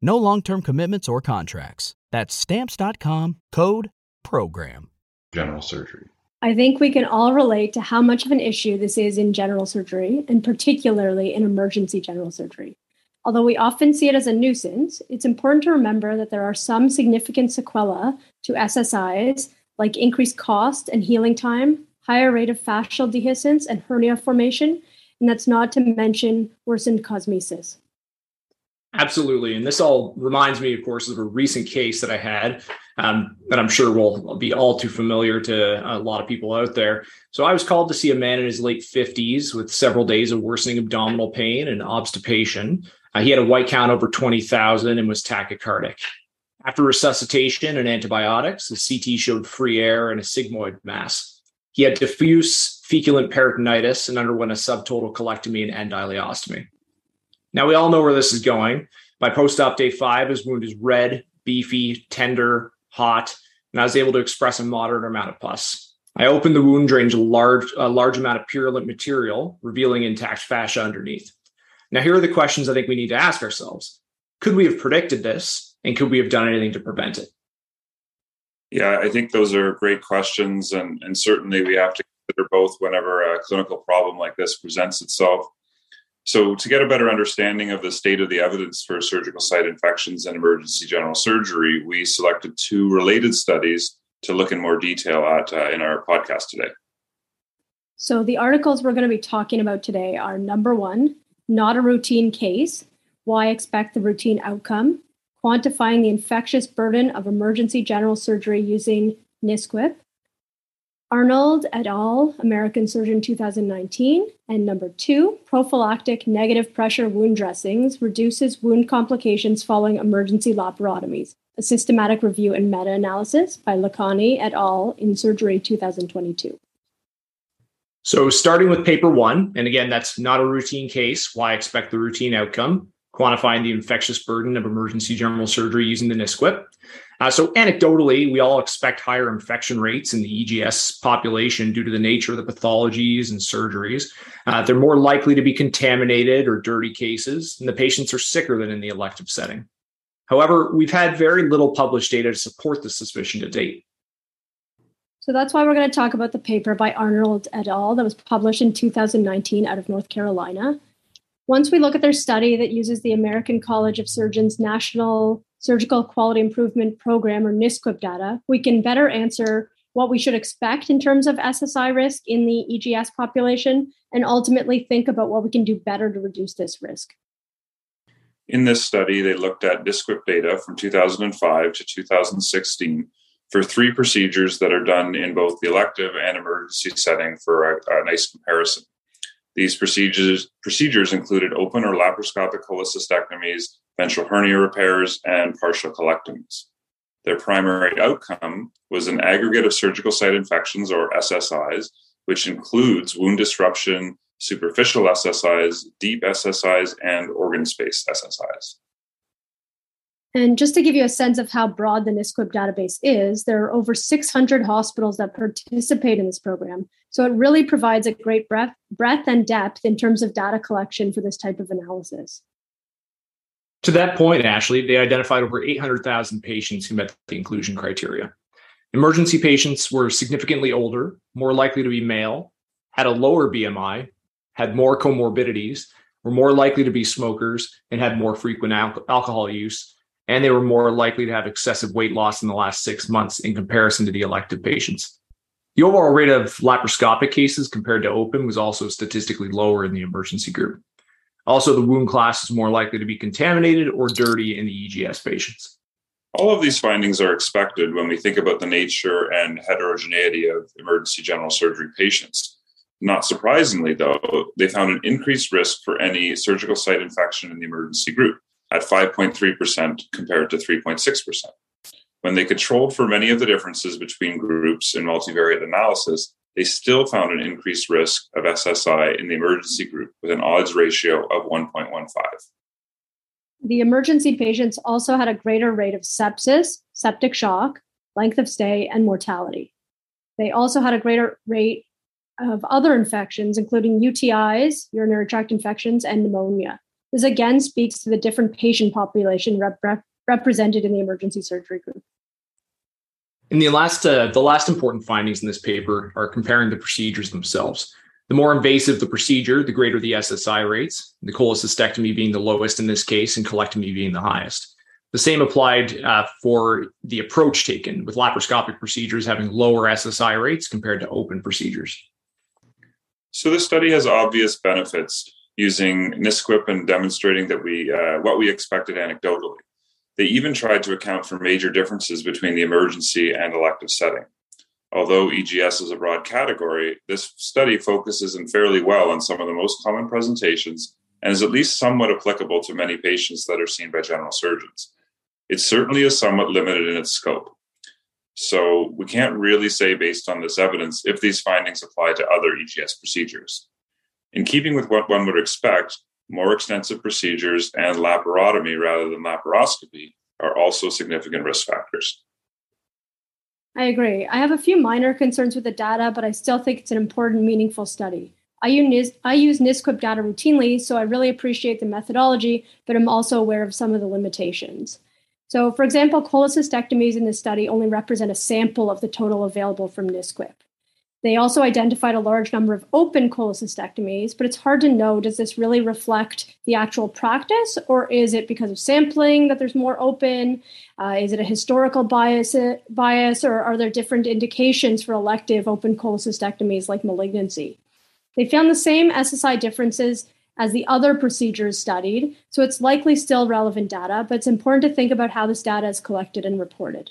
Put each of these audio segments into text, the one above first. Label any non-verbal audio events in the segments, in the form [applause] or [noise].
No long term commitments or contracts. That's Stamps.com code PROGRAM. General surgery. I think we can all relate to how much of an issue this is in general surgery, and particularly in emergency general surgery. Although we often see it as a nuisance, it's important to remember that there are some significant sequelae to SSIs, like increased cost and healing time, higher rate of fascial dehiscence and hernia formation, and that's not to mention worsened cosmesis. Absolutely. And this all reminds me, of course, of a recent case that I had um, that I'm sure will be all too familiar to a lot of people out there. So I was called to see a man in his late 50s with several days of worsening abdominal pain and obstipation. Uh, he had a white count over 20,000 and was tachycardic. After resuscitation and antibiotics, the CT showed free air and a sigmoid mass. He had diffuse feculent peritonitis and underwent a subtotal colectomy and end ileostomy. Now we all know where this is going. By post-op day five, his wound is red, beefy, tender, hot, and I was able to express a moderate amount of pus. I opened the wound, drained a large, a large amount of purulent material, revealing intact fascia underneath. Now, here are the questions I think we need to ask ourselves. Could we have predicted this? And could we have done anything to prevent it? Yeah, I think those are great questions. And, and certainly we have to consider both whenever a clinical problem like this presents itself. So, to get a better understanding of the state of the evidence for surgical site infections and emergency general surgery, we selected two related studies to look in more detail at uh, in our podcast today. So, the articles we're going to be talking about today are number one, not a routine case, why expect the routine outcome, quantifying the infectious burden of emergency general surgery using NSQIP, Arnold et al., American Surgeon 2019. And number two, prophylactic negative pressure wound dressings reduces wound complications following emergency laparotomies, a systematic review and meta analysis by Lakhani et al. in Surgery 2022. So, starting with paper one, and again, that's not a routine case. Why expect the routine outcome? Quantifying the infectious burden of emergency general surgery using the NSQIP. Uh, so, anecdotally, we all expect higher infection rates in the EGS population due to the nature of the pathologies and surgeries. Uh, they're more likely to be contaminated or dirty cases, and the patients are sicker than in the elective setting. However, we've had very little published data to support this suspicion to date. So that's why we're going to talk about the paper by Arnold et al. that was published in 2019 out of North Carolina. Once we look at their study that uses the American College of Surgeons National Surgical Quality Improvement Program or NSQIP data, we can better answer what we should expect in terms of SSI risk in the EGS population and ultimately think about what we can do better to reduce this risk. In this study, they looked at NSQIP data from 2005 to 2016 for three procedures that are done in both the elective and emergency setting for a, a nice comparison. These procedures, procedures included open or laparoscopic cholecystectomies, ventral hernia repairs, and partial colectomies. Their primary outcome was an aggregate of surgical site infections, or SSIs, which includes wound disruption, superficial SSIs, deep SSIs, and organ space SSIs. And just to give you a sense of how broad the NSQIP database is, there are over 600 hospitals that participate in this program. So it really provides a great breadth, breadth and depth in terms of data collection for this type of analysis. To that point, Ashlie, they identified over 800,000 patients who met the inclusion criteria. Emergency patients were significantly older, more likely to be male, had a lower BMI, had more comorbidities, were more likely to be smokers, and had more frequent al- alcohol use and they were more likely to have excessive weight loss in the last six months in comparison to the elective patients. The overall rate of laparoscopic cases compared to open was also statistically lower in the emergency group. Also, the wound class is more likely to be contaminated or dirty in the EGS patients. All of these findings are expected when we think about the nature and heterogeneity of emergency general surgery patients. Not surprisingly, though, they found an increased risk for any surgical site infection in the emergency group at 5.3% compared to 3.6%. When they controlled for many of the differences between groups in multivariate analysis, they still found an increased risk of SSI in the emergency group with an odds ratio of 1.15. The emergency patients also had a greater rate of sepsis, septic shock, length of stay, and mortality. They also had a greater rate of other infections, including UTIs, urinary tract infections, and pneumonia. This again speaks to the different patient population rep- rep- represented in the emergency surgery group. In the last, uh, the last important findings in this paper are comparing the procedures themselves. The more invasive the procedure, the greater the SSI rates, the cholecystectomy being the lowest in this case and colectomy being the highest. The same applied uh, for the approach taken, with laparoscopic procedures having lower SSI rates compared to open procedures. So, this study has obvious benefits using NSQIP and demonstrating that we uh, what we expected anecdotally. They even tried to account for major differences between the emergency and elective setting. Although EGS is a broad category, this study focuses in fairly well on some of the most common presentations and is at least somewhat applicable to many patients that are seen by general surgeons. It certainly is somewhat limited in its scope. So we can't really say based on this evidence if these findings apply to other EGS procedures. In keeping with what one would expect, more extensive procedures and laparotomy rather than laparoscopy are also significant risk factors. I agree. I have a few minor concerns with the data, but I still think it's an important, meaningful study. I use, I use NSQIP data routinely, so I really appreciate the methodology, but I'm also aware of some of the limitations. So, for example, cholecystectomies in this study only represent a sample of the total available from NSQIP. They also identified a large number of open cholecystectomies, but it's hard to know does this really reflect the actual practice or is it because of sampling that there's more open? Uh, is it a historical bias, bias or are there different indications for elective open cholecystectomies like malignancy? They found the same SSI differences as the other procedures studied, so it's likely still relevant data, but it's important to think about how this data is collected and reported.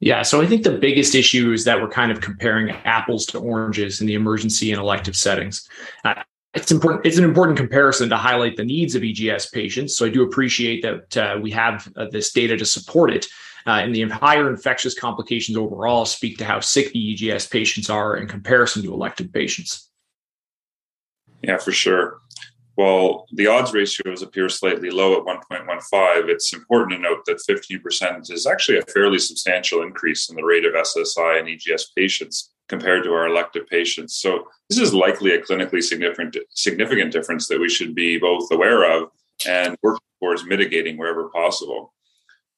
Yeah, so I think the biggest issue is that we're kind of comparing apples to oranges in the emergency and elective settings. Uh, it's important. It's an important comparison to highlight the needs of EGS patients. So I do appreciate that uh, we have uh, this data to support it. Uh, and the higher infectious complications overall speak to how sick the EGS patients are in comparison to elective patients. Yeah, for sure. While the odds ratios appear slightly low at 1.15, it's important to note that 15% is actually a fairly substantial increase in the rate of SSI and EGS patients compared to our elective patients. So this is likely a clinically significant significant difference that we should be both aware of and work towards mitigating wherever possible.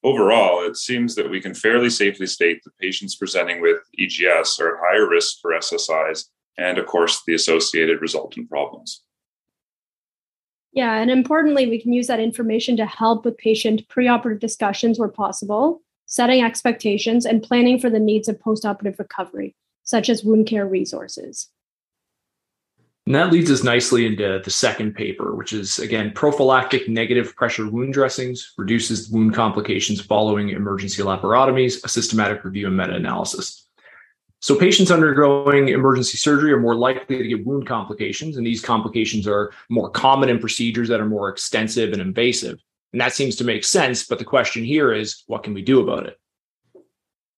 Overall, it seems that we can fairly safely state that patients presenting with EGS are at higher risk for SSIs and, of course, the associated resultant problems. Yeah, and importantly, we can use that information to help with patient preoperative discussions where possible, setting expectations, and planning for the needs of postoperative recovery, such as wound care resources. And that leads us nicely into the second paper, which is again prophylactic negative pressure wound dressings reduces wound complications following emergency laparotomies, a systematic review and meta analysis. So, patients undergoing emergency surgery are more likely to get wound complications, and these complications are more common in procedures that are more extensive and invasive. And that seems to make sense. But the question here is what can we do about it?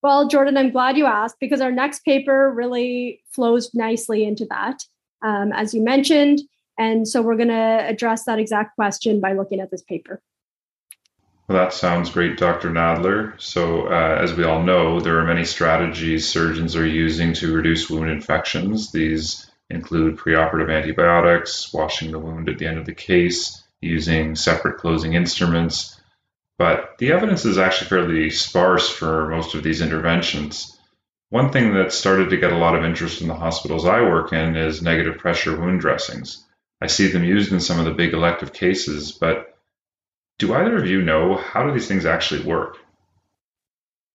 Well, Jordan, I'm glad you asked because our next paper really flows nicely into that um, as you mentioned. And so we're going to address that exact question by looking at this paper. Well, that sounds great, Dr. Nadler. So, uh, as we all know, there are many strategies surgeons are using to reduce wound infections. These include preoperative antibiotics, washing the wound at the end of the case, using separate closing instruments. But the evidence is actually fairly sparse for most of these interventions. One thing that started to get a lot of interest in the hospitals I work in is negative pressure wound dressings. I see them used in some of the big elective cases, but do either of you know how do these things actually work?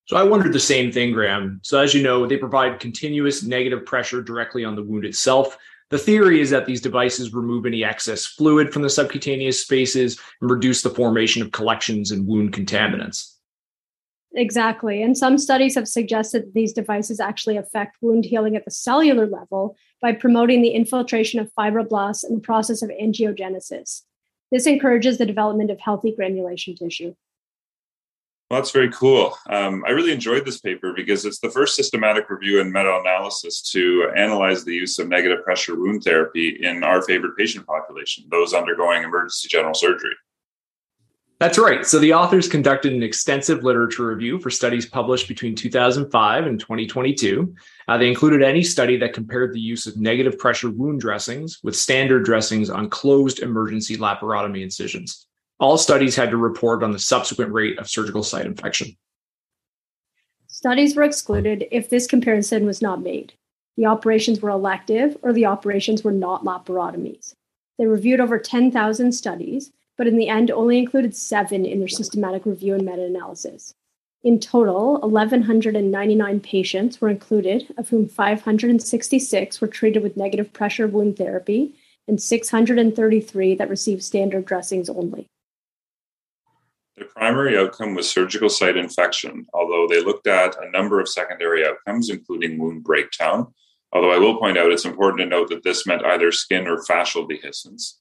So I wondered the same thing, Graham. So as you know, they provide continuous negative pressure directly on the wound itself. The theory is that these devices remove any excess fluid from the subcutaneous spaces and reduce the formation of collections and wound contaminants. Exactly. And some studies have suggested that these devices actually affect wound healing at the cellular level by promoting the infiltration of fibroblasts and the process of angiogenesis. This encourages the development of healthy granulation tissue. Well, that's very cool. Um, I really enjoyed this paper because it's the first systematic review and meta analysis to analyze the use of negative pressure wound therapy in our favorite patient population, those undergoing emergency general surgery. That's right. So the authors conducted an extensive literature review for studies published between 2005 and 2022. Uh, they included any study that compared the use of negative pressure wound dressings with standard dressings on closed emergency laparotomy incisions. All studies had to report on the subsequent rate of surgical site infection. Studies were excluded if this comparison was not made. The operations were elective or the operations were not laparotomies. They reviewed over 10,000 studies but in the end only included seven in their systematic review and meta analysis. In total, 1,199 patients were included, of whom 566 were treated with negative pressure wound therapy and 633 that received standard dressings only. The primary outcome was surgical site infection, although they looked at a number of secondary outcomes, including wound breakdown. Although I will point out it's important to note that this meant either skin or fascial dehiscence.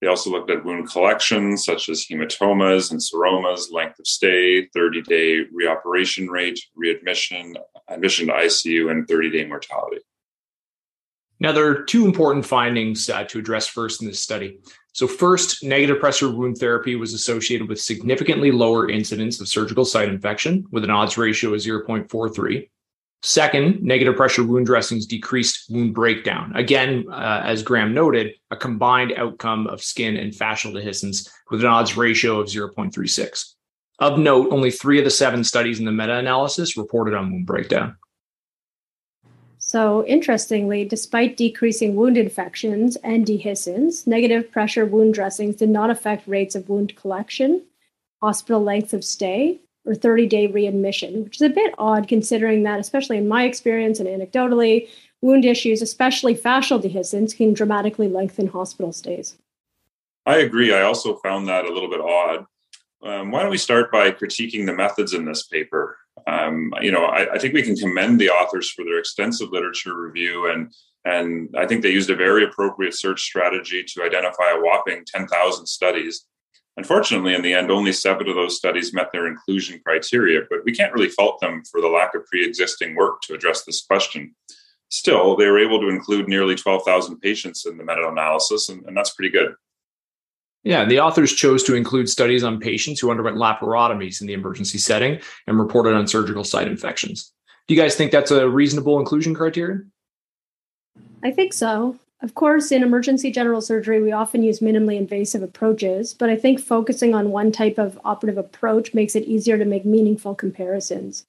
They also looked at wound collections such as hematomas and seromas, length of stay, 30 day reoperation rate, readmission, admission to ICU, and 30 day mortality. Now, there are two important findings uh, to address first in this study. So, first, negative pressure wound therapy was associated with significantly lower incidence of surgical site infection with an odds ratio of 0.43. Second, negative pressure wound dressings decreased wound breakdown. Again, uh, as Graham noted, a combined outcome of skin and fascial dehiscence with an odds ratio of 0.36. Of note, only three of the seven studies in the meta analysis reported on wound breakdown. So, interestingly, despite decreasing wound infections and dehiscence, negative pressure wound dressings did not affect rates of wound collection, hospital length of stay, or 30 day readmission, which is a bit odd considering that, especially in my experience and anecdotally, wound issues, especially fascial dehiscence, can dramatically lengthen hospital stays. I agree. I also found that a little bit odd. Um, why don't we start by critiquing the methods in this paper? Um, you know, I, I, think we can commend the authors for their extensive literature review, and and I think they used a very appropriate search strategy to identify a whopping 10,000 studies Unfortunately, in the end, only seven of those studies met their inclusion criteria, but we can't really fault them for the lack of pre existing work to address this question. Still, they were able to include nearly 12,000 patients in the meta analysis, and, and that's pretty good. Yeah, the authors chose to include studies on patients who underwent laparotomies in the emergency setting and reported on surgical site infections. Do you guys think that's a reasonable inclusion criteria? I think so. Of course, in emergency general surgery, we often use minimally invasive approaches, but I think focusing on one type of operative approach makes it easier to make meaningful comparisons.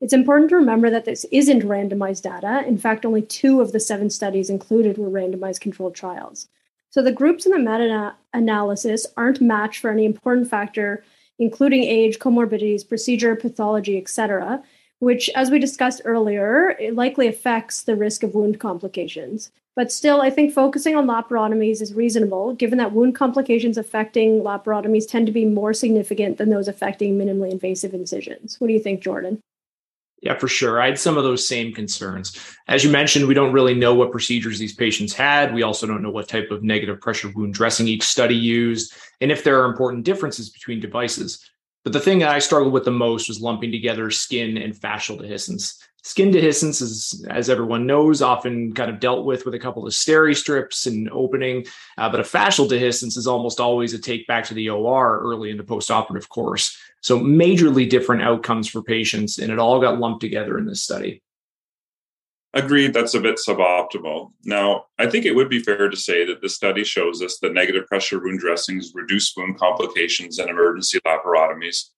It's important to remember that this isn't randomized data. In fact, only two of the seven studies included were randomized controlled trials. So the groups in the meta analysis aren't matched for any important factor, including age, comorbidities, procedure, pathology, etc., which, as we discussed earlier, likely affects the risk of wound complications. But still, I think focusing on laparotomies is reasonable, given that wound complications affecting laparotomies tend to be more significant than those affecting minimally invasive incisions. What do you think, Jordan? Yeah, for sure. I had some of those same concerns. As you mentioned, we don't really know what procedures these patients had. We also don't know what type of negative pressure wound dressing each study used, and if there are important differences between devices. But the thing that I struggled with the most was lumping together skin and fascial dehiscence. Skin dehiscence is, as everyone knows, often kind of dealt with with a couple of steri strips and opening, uh, but a fascial dehiscence is almost always a take back to the OR early in the postoperative course. So majorly different outcomes for patients, and it all got lumped together in this study. Agreed, that's a bit suboptimal. Now, I think it would be fair to say that the study shows us that negative pressure wound dressings reduce wound complications and emergency laparotomies,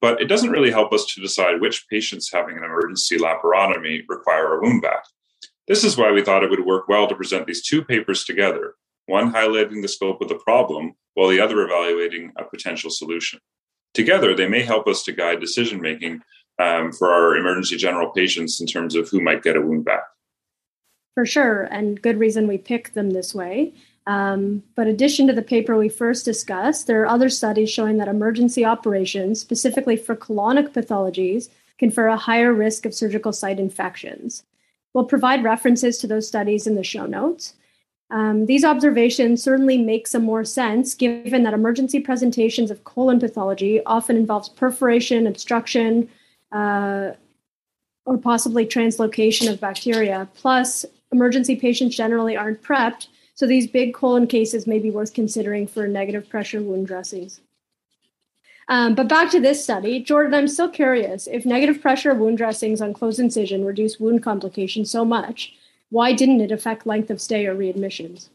but it doesn't really help us to decide which patients having an emergency laparotomy require a wound vac. This is why we thought it would work well to present these two papers together, one highlighting the scope of the problem, while the other evaluating a potential solution. Together, they may help us to guide decision making um, for our emergency general patients in terms of who might get a wound vac. For sure, and good reason we picked them this way. Um, but addition to the paper we first discussed, there are other studies showing that emergency operations, specifically for colonic pathologies, confer a higher risk of surgical site infections. We'll provide references to those studies in the show notes. Um, these observations certainly make some more sense given that emergency presentations of colon pathology often involves perforation, obstruction, uh, or possibly translocation of bacteria. Plus, emergency patients generally aren't prepped so these big colon cases may be worth considering for negative pressure wound dressings. Um, but back to this study, Jordan, I'm still curious if negative pressure wound dressings on closed incision reduce wound complications so much, why didn't it affect length of stay or readmissions?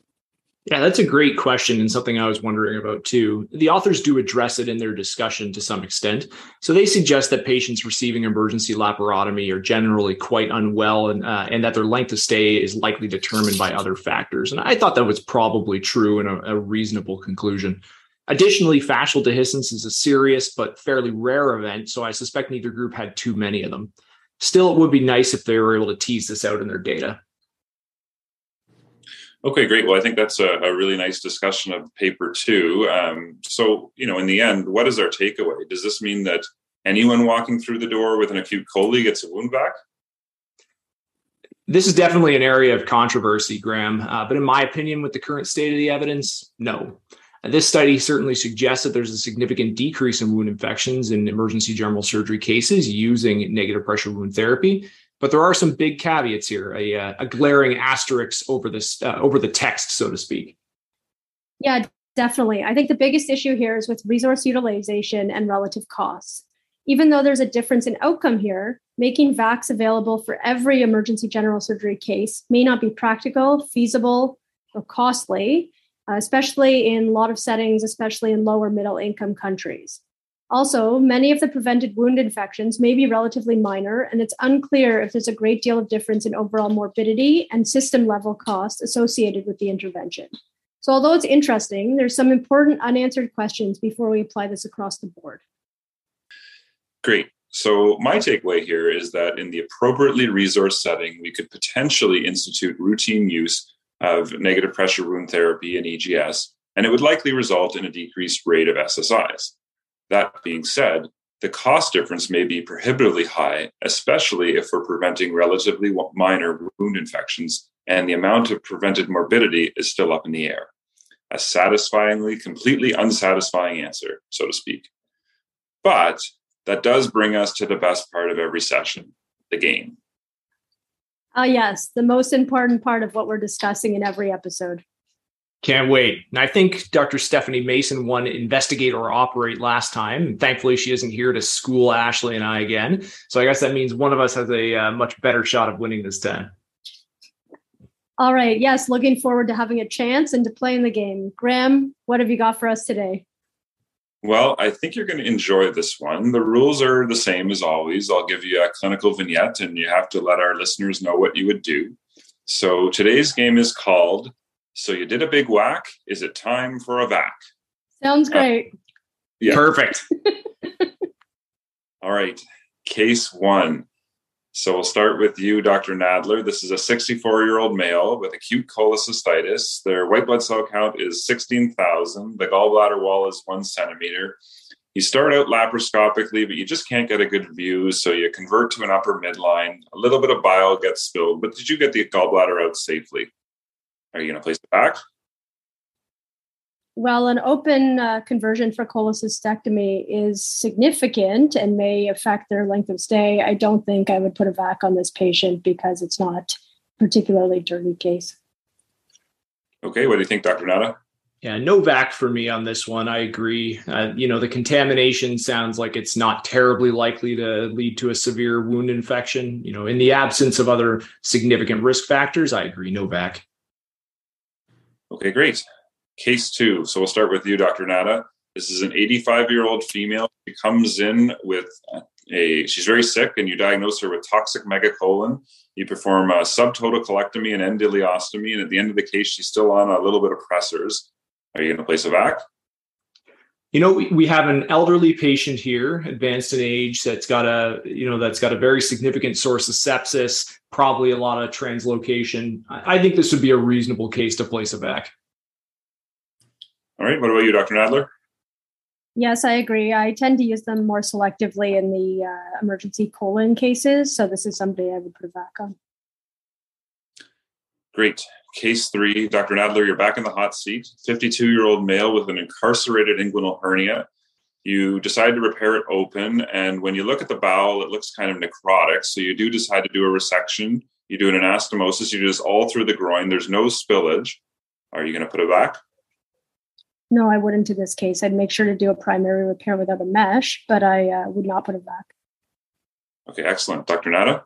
Yeah, that's a great question and something I was wondering about too. The authors do address it in their discussion to some extent. So they suggest that patients receiving emergency laparotomy are generally quite unwell and, uh, and that their length of stay is likely determined by other factors. And I thought that was probably true and a, a reasonable conclusion. Additionally, fascial dehiscence is a serious but fairly rare event, so I suspect neither group had too many of them. Still, it would be nice if they were able to tease this out in their data. Okay, great. Well, I think that's a, a really nice discussion of paper two. Um, so, you know, in the end, what is our takeaway? Does this mean that anyone walking through the door with an acute chole gets a wound vac? This is definitely an area of controversy, Graham. Uh, but in my opinion, with the current state of the evidence, no. Uh, this study certainly suggests that there's a significant decrease in wound infections in emergency general surgery cases using negative pressure wound therapy. But there are some big caveats here, a, uh, a glaring asterisk over this uh, over the text, so to speak. Yeah, definitely. I think the biggest issue here is with resource utilization and relative costs. Even though there's a difference in outcome here, making VACs available for every emergency general surgery case may not be practical, feasible, or costly, uh, especially in a lot of settings, especially in lower middle income countries. Also, many of the prevented wound infections may be relatively minor, and it's unclear if there's a great deal of difference in overall morbidity and system level costs associated with the intervention. So, although it's interesting, there's some important unanswered questions before we apply this across the board. Great. So, my takeaway here is that in the appropriately resourced setting, we could potentially institute routine use of negative pressure wound therapy and EGS, and it would likely result in a decreased rate of SSIs. That being said, the cost difference may be prohibitively high, especially if we're preventing relatively minor wound infections and the amount of prevented morbidity is still up in the air. A satisfyingly, completely unsatisfying answer, so to speak. But that does bring us to the best part of every session the game. Ah, uh, yes, the most important part of what we're discussing in every episode. Can't wait. And I think Dr. Stephanie Mason won investigate or operate last time. And thankfully, she isn't here to school Ashlie and I again. So I guess that means one of us has a uh, much better shot of winning this time. All right. Yes. Looking forward to having a chance and to playing the game. Graham, what have you got for us today? Well, I think you're going to enjoy this one. The rules are the same as always. I'll give you a clinical vignette and you have to let our listeners know what you would do. So today's game is called so you did a big whack. Is it time for a vac? Sounds uh, great. Uh, yeah. Perfect. [laughs] All right. Case one So we'll start with you, Dr. Nadler. This is a 64 year old male with acute cholecystitis. Their white blood cell count is 16,000. The gallbladder wall is one centimeter. You start out laparoscopically, but you just can't get a good view. So you convert to an upper midline. A little bit of bile gets spilled, but did you get the gallbladder out safely? Are you going to place it back? Well, an open uh, conversion for cholecystectomy is significant and may affect their length of stay. I don't think I would put a VAC on this patient because it's not particularly dirty case. Okay, what do you think, Dr. Nantais? Yeah, no vac for me on this one. I agree. Uh, you know, the contamination sounds like it's not terribly likely to lead to a severe wound infection. You know, in the absence of other significant risk factors, I agree. No vac. Okay, great. Case two. So we'll start with you, Dr. Nantais. This is an 85 year old female. She comes in with a, she's very sick, and you diagnose her with toxic megacolon. You perform a subtotal colectomy and end ileostomy, and at the end of the case, she's still on a little bit of pressors. Are you going to place a vac? You know, we, we have an elderly patient here, advanced in age, that's got a you know that's got a very significant source of sepsis, probably a lot of translocation. I, I think this would be a reasonable case to place a vac. All right. What about you, Dr. Nadler? Yes, I agree. I tend to use them more selectively in the uh, emergency colon cases. So this is somebody I would put a vac on. Great. Case three, Dr. Nadler, you're back in the hot seat. 52 year old male with an incarcerated inguinal hernia. You decide to repair it open. And when you look at the bowel, it looks kind of necrotic. So you do decide to do a resection. You do an anastomosis. You do this all through the groin. There's no spillage. Are you going to put it back? No, I wouldn't in this case. I'd make sure to do a primary repair without a mesh, but I uh, would not put it back. Okay, excellent. Dr. Nantais?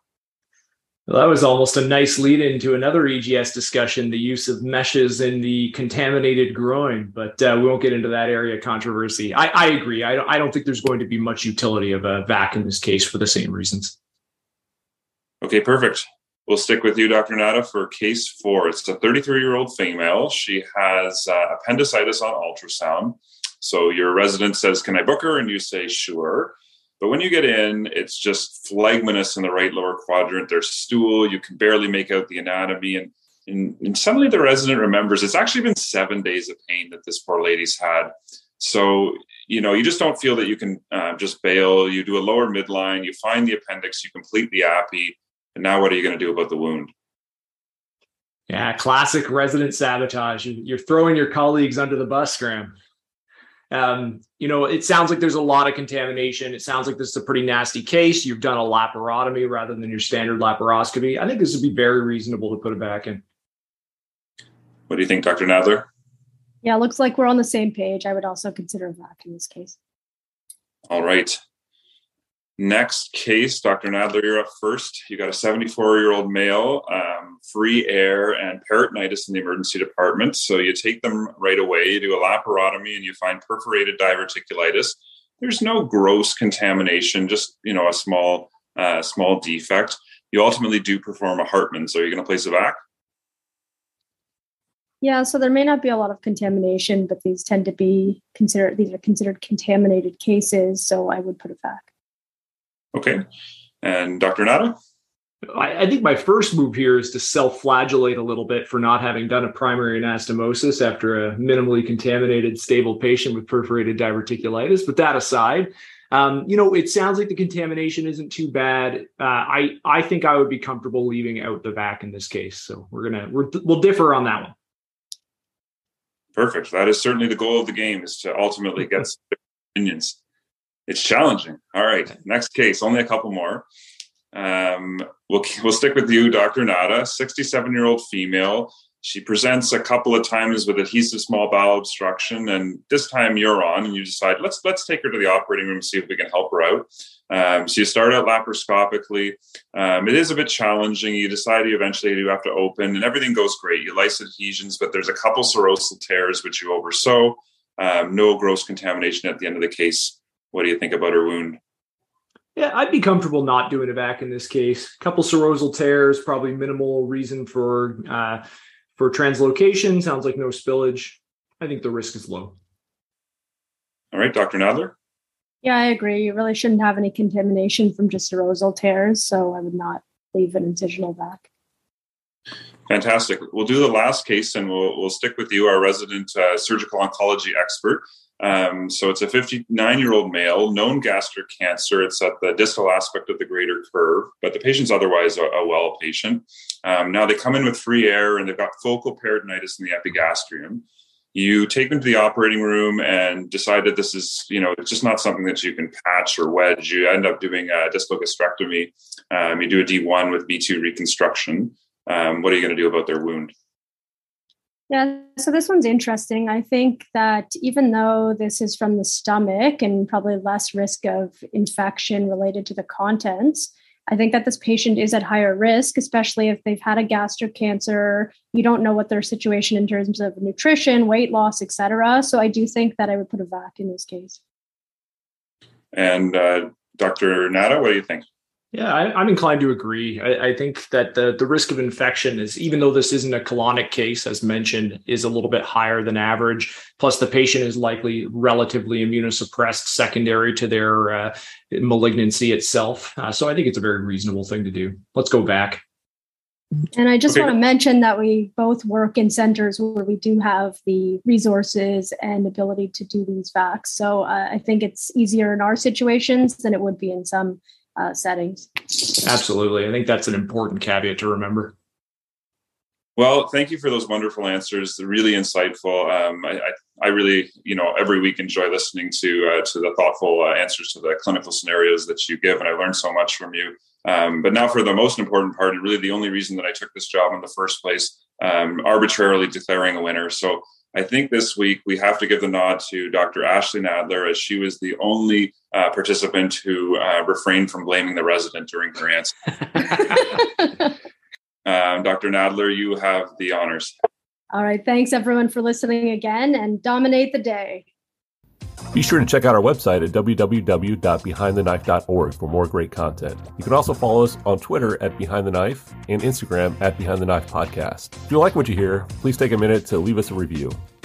Well, that was almost a nice lead into another EGS discussion the use of meshes in the contaminated groin, but uh, we won't get into that area of controversy. I, I agree. I don't, I don't think there's going to be much utility of a VAC in this case for the same reasons. Okay, perfect. We'll stick with you, Dr. Nantais, for case four. It's a 33 year old female. She has uh, appendicitis on ultrasound. So your resident says, Can I book her? And you say, Sure. But when you get in, it's just phlegmonous in the right lower quadrant. There's stool. You can barely make out the anatomy. And, and, and suddenly the resident remembers it's actually been seven days of pain that this poor lady's had. So, you know, you just don't feel that you can uh, just bail. You do a lower midline, you find the appendix, you complete the appy. And now what are you going to do about the wound? Yeah, classic resident sabotage. You're throwing your colleagues under the bus, Graham. Um, you know, it sounds like there's a lot of contamination. It sounds like this is a pretty nasty case. You've done a laparotomy rather than your standard laparoscopy. I think this would be very reasonable to put it back in. What do you think, Dr. Nadler? Yeah, looks like we're on the same page. I would also consider a VAC in this case. All right. Next case, Dr. Nadler, you're up first. You got a 74 year old male, um, free air and peritonitis in the emergency department. So you take them right away, you do a laparotomy, and you find perforated diverticulitis. There's no gross contamination, just you know a small, uh, small defect. You ultimately do perform a Hartmann. So you're going to place a vac. Yeah, so there may not be a lot of contamination, but these tend to be considered these are considered contaminated cases. So I would put a vac. Okay. And Dr. Nantais? I, I think my first move here is to self flagellate a little bit for not having done a primary anastomosis after a minimally contaminated, stable patient with perforated diverticulitis. But that aside, um, you know, it sounds like the contamination isn't too bad. Uh, I I think I would be comfortable leaving out the vac in this case. So we're gonna we're, we'll differ on that one. Perfect. That is certainly the goal of the game is to ultimately get [laughs] opinions. It's challenging. All right, next case. Only a couple more. Um, we'll we'll stick with you, Dr. Nantais, 67 year old female. She presents a couple of times with adhesive small bowel obstruction, and this time you're on, and you decide let's let's take her to the operating room and see if we can help her out. Um, so you start out laparoscopically. Um, it is a bit challenging. You decide you eventually you have to open, and everything goes great. You lyse adhesions, but there's a couple serosal tears which you oversew. Um, no gross contamination at the end of the case. What do you think about her wound? Yeah, I'd be comfortable not doing a vac in this case. A couple serosal tears, probably minimal reason for uh, for translocation. Sounds like no spillage. I think the risk is low. All right, Dr. Nadler. Yeah, I agree. You really shouldn't have any contamination from just serosal tears, so I would not leave an incisional vac. Fantastic. We'll do the last case and we'll, we'll stick with you, our resident uh, surgical oncology expert. Um, so it's a 59 year old male, known gastric cancer. It's at the distal aspect of the greater curve, but the patient's otherwise a, a well patient. Um, now they come in with free air and they've got focal peritonitis in the epigastrium. You take them to the operating room and decide that this is, you know, it's just not something that you can patch or wedge. You end up doing a distal gastrectomy. Um, you do a D1 with B2 reconstruction um, what are you going to do about their wound? Yeah, so this one's interesting. I think that even though this is from the stomach and probably less risk of infection related to the contents, I think that this patient is at higher risk, especially if they've had a gastric cancer. You don't know what their situation in terms of nutrition, weight loss, etc. So I do think that I would put a vac in this case. And uh, Dr. Nantais, what do you think? Yeah, I, am inclined to agree. I, I, think that the, the risk of infection is, even though this isn't a colonic case, as mentioned, is a little bit higher than average. Plus, the patient is likely relatively immunosuppressed secondary to their uh, malignancy itself. Uh, so I think it's a very reasonable thing to do. Let's go back. And I just okay. want to mention that we both work in centers where we do have the resources and ability to do these vacs. So uh, I think it's easier in our situations than it would be in some uh, settings. Absolutely. I think that's an important caveat to remember. Well, thank you for those wonderful answers. They're really insightful. Um, I, I, I, really, you know, every week enjoy listening to uh, to the thoughtful uh, answers to the clinical scenarios that you give, and I learned so much from you. Um, but now, for the most important part, and really the only reason that I took this job in the first place, um, arbitrarily declaring a winner. So I think this week we have to give the nod to Dr. Ashlie Nadler, as she was the only uh, participant who uh, refrained from blaming the resident during her answer. [laughs] [laughs] um, Dr. Nadler, you have the honors. All right. Thanks, everyone, for listening again and dominate the day. Be sure to check out our website at www.behindtheknife.org for more great content. You can also follow us on Twitter at Behind the Knife and Instagram at Behind the Knife Podcast. If you like what you hear, please take a minute to leave us a review.